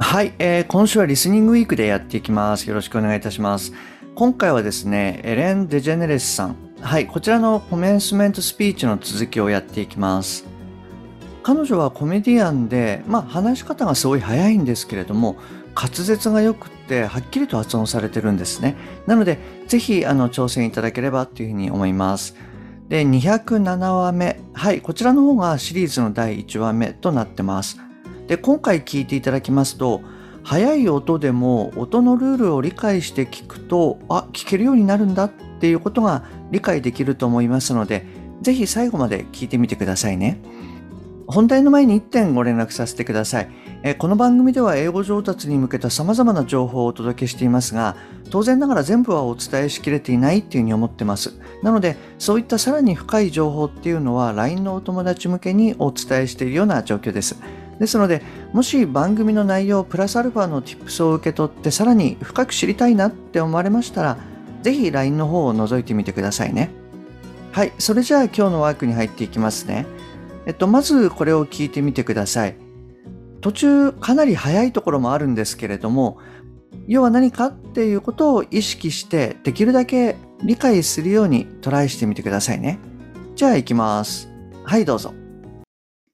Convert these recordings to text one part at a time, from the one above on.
はい、えー、今週はリスニングウィークでやっていきますよろしくお願いいたします今回はですね、エレン・デジェネレスさん。はい、こちらのコメンスメントスピーチの続きをやっていきます。彼女はコメディアンで、まあ話し方がすごい早いんですけれども、滑舌が良くってはっきりと発音されてるんですね。なので、ぜひあの挑戦いただければというふうに思います。で、207話目。はい、こちらの方がシリーズの第1話目となってます。で、今回聞いていただきますと、速い音でも音のルールを理解して聞くとあ聞けるようになるんだっていうことが理解できると思いますのでぜひ最後まで聞いてみてくださいね。本題の前に1点ご連絡させてください。えこの番組では英語上達に向けた様々な情報をお届けしていますが当然ながら全部はお伝えしきれていないっていうふうに思ってます。なのでそういったさらに深い情報っていうのは LINE のお友達向けにお伝えしているような状況です。ですので、もし番組の内容プラスアルファの Tips を受け取ってさらに深く知りたいなって思われましたら、ぜひ LINE の方を覗いてみてくださいね。はい、それじゃあ今日のワークに入っていきますね。えっと、まずこれを聞いてみてください。途中かなり早いところもあるんですけれども、要は何かっていうことを意識してできるだけ理解するようにトライしてみてくださいね。じゃあ行きます。はい、どうぞ。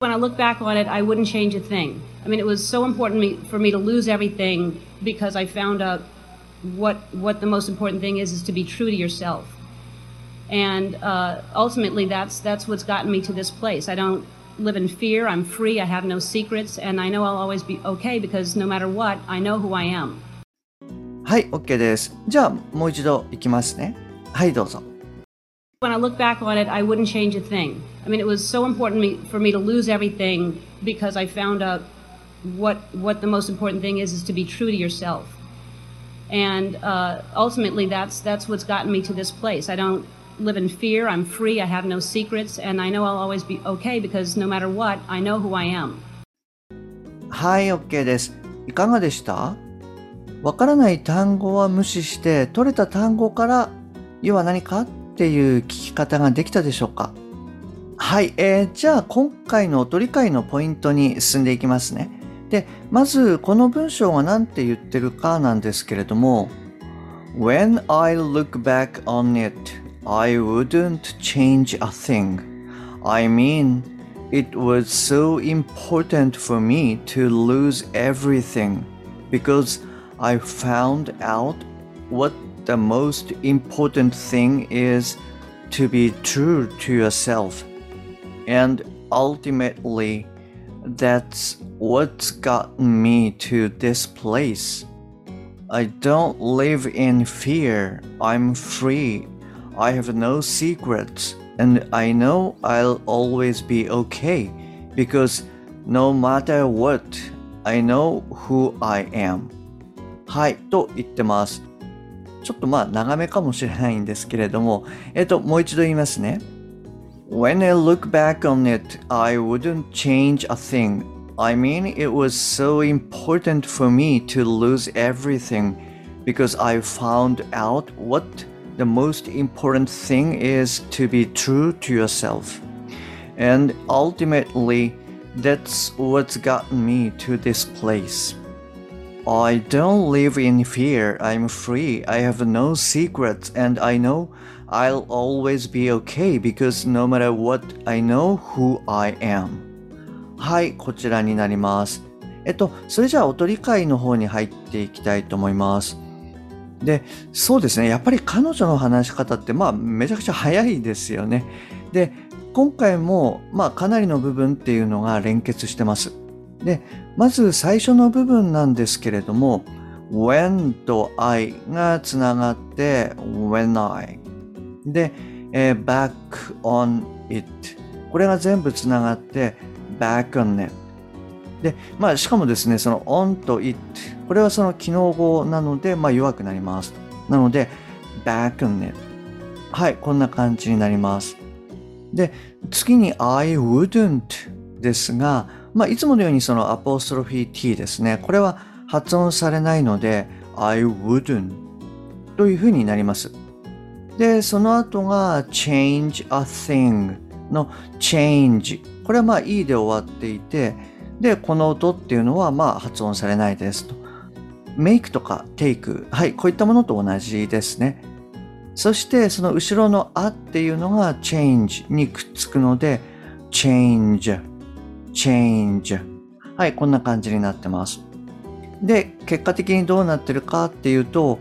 When I look back on it, I wouldn't change a thing. I mean, it was so important for me to lose everything because I found out what what the most important thing is is to be true to yourself. And uh, ultimately, that's that's what's gotten me to this place. I don't live in fear. I'm free. I have no secrets, and I know I'll always be okay because no matter what, I know who I am. はい、OK です。じゃあもう一度いきますね。はい、どうぞ。 when I look back on it, I wouldn't change a thing. I mean, it was so important for me to lose everything because I found out what what the most important thing is is to be true to yourself. And uh, ultimately, that's that's what's gotten me to this place. I don't live in fear. I'm free. I have no secrets, and I know I'll always be okay because no matter what, I know who I am. はい、OK です。いかがでしたわからない単語は無視して、取れた単語から要は何か っていう聞き方ができたでしょうかはい、えー、じゃあ今回の音理解のポイントに進んでいきますね。で、まずこの文章が何て言ってるかなんですけれども When I look back on it, I wouldn't change a thing. I mean, it was so important for me to lose everything because I found out what the most important thing is to be true to yourself. And ultimately, that's what's gotten me to this place. I don't live in fear. I'm free. I have no secrets. And I know I'll always be okay because no matter what, I know who I am. はい、と言ってます。 ちょっとまあ長めかもしれないんですけれども、えっと、もう一度言いますね。When I look back on it, I wouldn't change a thing. I mean, it was so important for me to lose everything because I found out what the most important thing is to be true to yourself. And ultimately, that's what's gotten me to this place. I don't live in fear. I'm free. I have no secrets, and I know I'll always be okay because no matter what, I know who I am. はい、こちらになります。えっと、それじゃあ音理解の方に入っていきたいと思います。で、そうですね。やっぱり彼女の話し方って、まあ、めちゃくちゃ早いですよね。で、今回も、まあ、かなりの部分っていうのが連結してます。で、まず最初の部分なんですけれども、when と I がつながって when I で、えー、back on it これが全部つながって back on it で、まあしかもですね、その on と it これはその機能語なので、まあ、弱くなります。なので、back on it。はい、こんな感じになります。で、次に I wouldn't ですが、まあ、いつものようにそのアポストロフィー t ですね。これは発音されないので、I wouldn't というふうになります。で、その後が change a thing の change。これはまあ E で終わっていて、で、この音っていうのはまあ発音されないですと。make とか take。はい、こういったものと同じですね。そしてその後ろのあっていうのが change にくっつくので change, change はい、こんな感じになってます。で、結果的にどうなってるかっていうと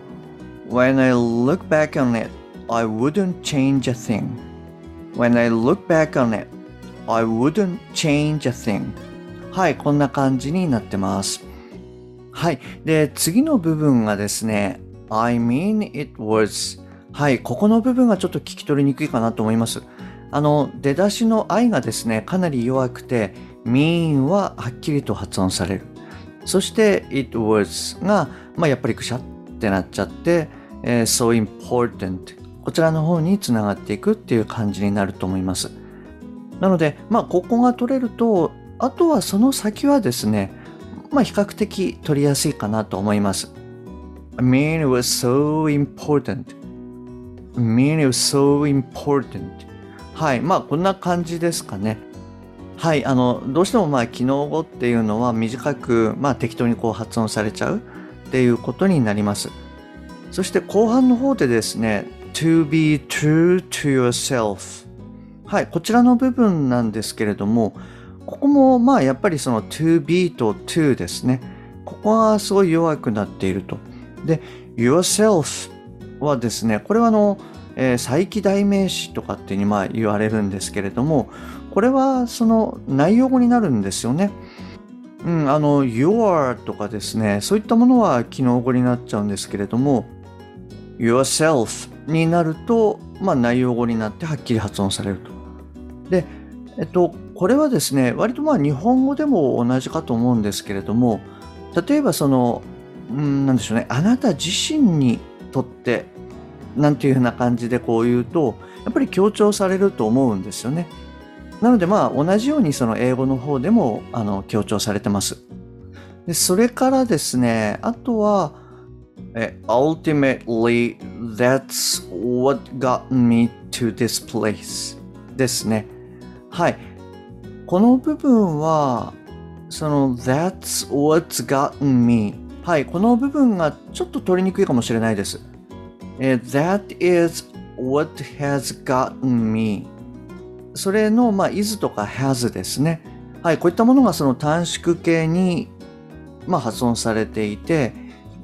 When I look back on it, I wouldn't change a thing. When I look back on it, I wouldn't change a thing. はい、こんな感じになってます。はい。で、次の部分がですね、I mean it was はい、ここの部分がちょっと聞き取りにくいかなと思います。あの、出だしの愛がですね、かなり弱くて、mean ははっきりと発音される。そして it was が、まあ、やっぱりくしゃってなっちゃって、えー、so important こちらの方につながっていくっていう感じになると思います。なので、まあ、ここが取れると、あとはその先はですね、まあ、比較的取りやすいかなと思います。mean was so important mean is so important はいまあこんな感じですかねはいあのどうしてもまあ機能語っていうのは短くまあ適当にこう発音されちゃうっていうことになります。そして後半の方でですね to be true to yourself はいこちらの部分なんですけれどもここもまあやっぱりその to be と to ですね。ここがすごい弱くなっていると。で yourself はですね、これはあの、えー、再起代名詞とかっていうにまあ言われるんですけれども、これはその内容語になるんですよね。うん、あの、your とかですね、そういったものは機能語になっちゃうんですけれども、yourself になると、まあ内容語になってはっきり発音されると。で、えっと、これはですね、割とまあ日本語でも同じかと思うんですけれども、例えばその、うん、なんでしょうね、あなた自身にとってなんていうふうな感じでこう言うと、やっぱり強調されると思うんですよね。なのでまあ同じようにその英語の方でもあの強調されてます。でそれからですね、あとは、え ultimately that's what got me to this place ですね。はい。この部分は、その that's what's gotten me はい、この部分がちょっと取りにくいかもしれないです。that is what has gotten me それの、まあ、is とか has ですね。はい、こういったものがその短縮形に、まあ、発音されていて、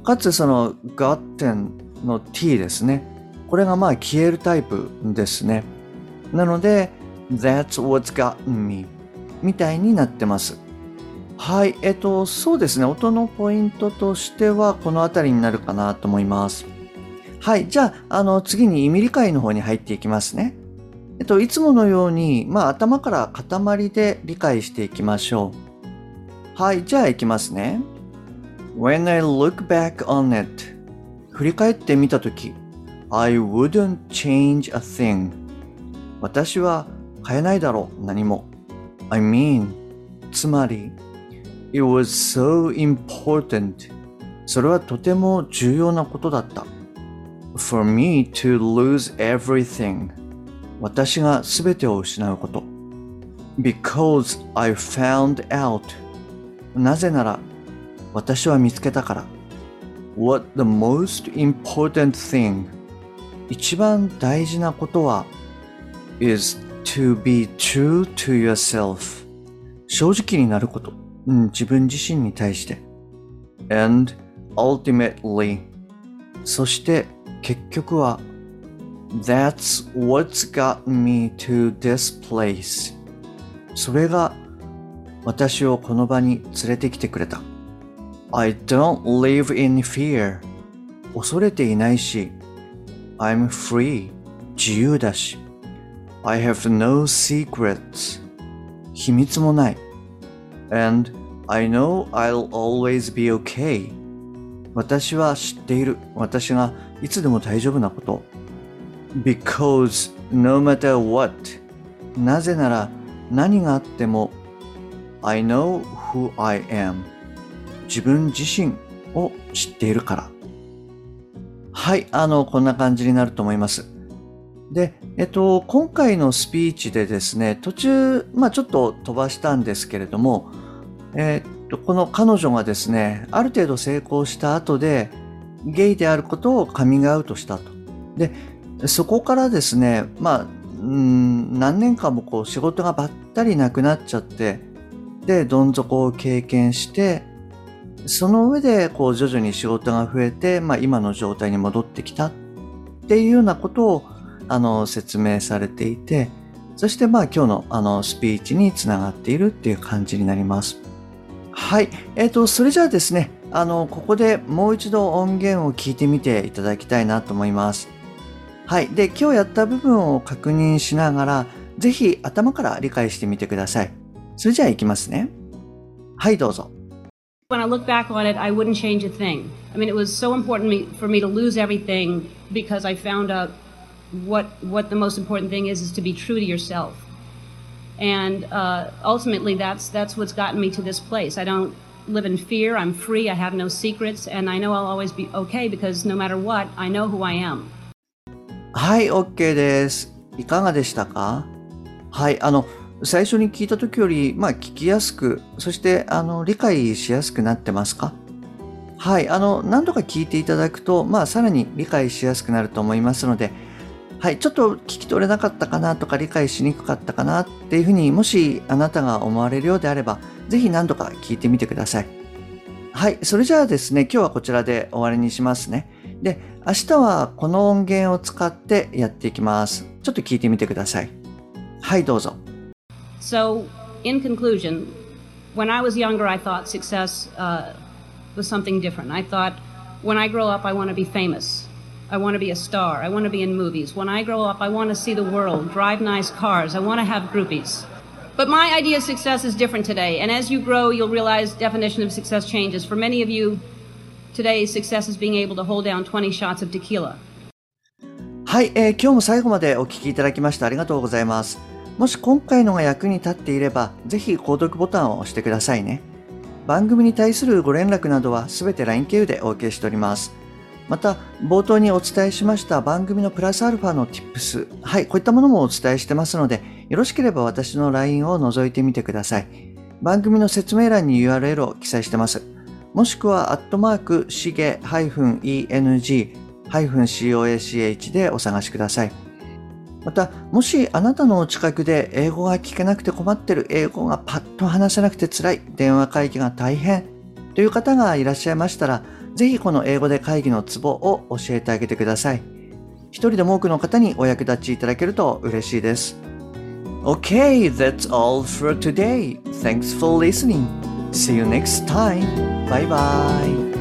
かつその gotten の t ですね。これがまあ消えるタイプですね。なので、that's what's gotten me みたいになってます。はい、えっと、そうですね。音のポイントとしてはこの辺りになるかなと思います。はい。じゃあ、あの、次に意味理解の方に入っていきますね。えっと、いつものように、まあ、頭から塊で理解していきましょう。はい。じゃあ、いきますね。When I look back on it 振り返ってみたとき I wouldn't change a thing 私は変えないだろう何も I mean つまり It was so important それはとても重要なことだった for me to lose everything 私が全てを失うこと because I found out なぜなら私は見つけたから what the most important thing 一番大事なことは is to be true to yourself 正直になること、うん、自分自身に対して and ultimately そして結局は That's what's got me to this place それが私をこの場に連れてきてくれた I don't live in fear 恐れていないし I'm free 自由だし I have no secrets 秘密もない And I know I'll always be okay 私は知っている。私がいつでも大丈夫なこと。Because no matter what なぜなら何があっても I know who I am 自分自身を知っているから。はい、あの、こんな感じになると思います。で、えっと、今回のスピーチでですね、途中、まあちょっと飛ばしたんですけれども、えっと、この彼女がですね、ある程度成功した後で、ゲイであることをカミングアウトしたと。で、そこからですね、まあ、うん何年間もこう仕事がばったりなくなっちゃって、で、どん底を経験して、その上でこう徐々に仕事が増えて、まあ今の状態に戻ってきたっていうようなことをあの説明されていて、そしてまあ今日のあのスピーチにつながっているっていう感じになります。はい。えっ、と、それじゃあですね、あの、ここでもう一度音源を聞いてみていただきたいなと思います。はい。で、今日やった部分を確認しながら、ぜひ頭から理解してみてください。それじゃあ行きますね。はい、どうぞ。When I look back on it, I wouldn't change a thing. I mean, it was so important me, for me to lose everything because I found out what what the most important thing is is to be true to yourself. And uh, ultimately, that's that's what's gotten me to this place. I don't live in fear. I'm free. I have no secrets, and I know I'll always be okay because no matter what, I know who I am. はい、OK です。いかがでしたか？はい、あの、最初に聞いた時より、まあ、聞きやすく、そして、あの、理解しやすくなってますか？はい、あの、何度か聞いていただくと、まあ、さらに理解しやすくなると思いますので、はい、ちょっと聞き取れなかったかなとか理解しにくかったかなっていうふうにもしあなたが思われるようであれば、ぜひ何度か聞いてみてください。はい、それじゃあですね、今日はこちらで終わりにしますね。で、明日はこの音源を使ってやっていきます。ちょっと聞いてみてください。はい、どうぞ。 So, in conclusion, when I was younger, I thought success uh, was something different. I thought, when I grow up, I want to be famous. I want to be a star. I want to be in movies. When I grow up, I want to see the world, drive nice cars. I want to have groupies. But my idea of success is different today. And as you grow, you'll realize definition of success changes. For many of you, Today's success is being able to hold down 20 shots of tequila. はい、えー今日も最後までお聞きいただきましてありがとうございます。もし今回のが役に立っていれば、ぜひ購読ボタンを押してくださいね。番組に対するご連絡などはすべて LINE 経由でお受けしております。また、冒頭にお伝えしました番組のプラスアルファの Tips。はい、こういったものもお伝えしてますので、よろしければ私の LINE を覗いてみてください。番組の説明欄に URL を記載してます。もしくは、アットマーク、しげ -eng-coach でお探しください。また、もしあなたのお近くで英語が聞けなくて困ってる、英語がパッと話せなくて辛い、電話会議が大変という方がいらっしゃいましたら、ぜひこの英語で会議のツボを教えてあげてください。一人でも多くの方にお役立ちいただけると嬉しいです。Okay, that's all for today. Thanks for listening. See you next time. バイバイ。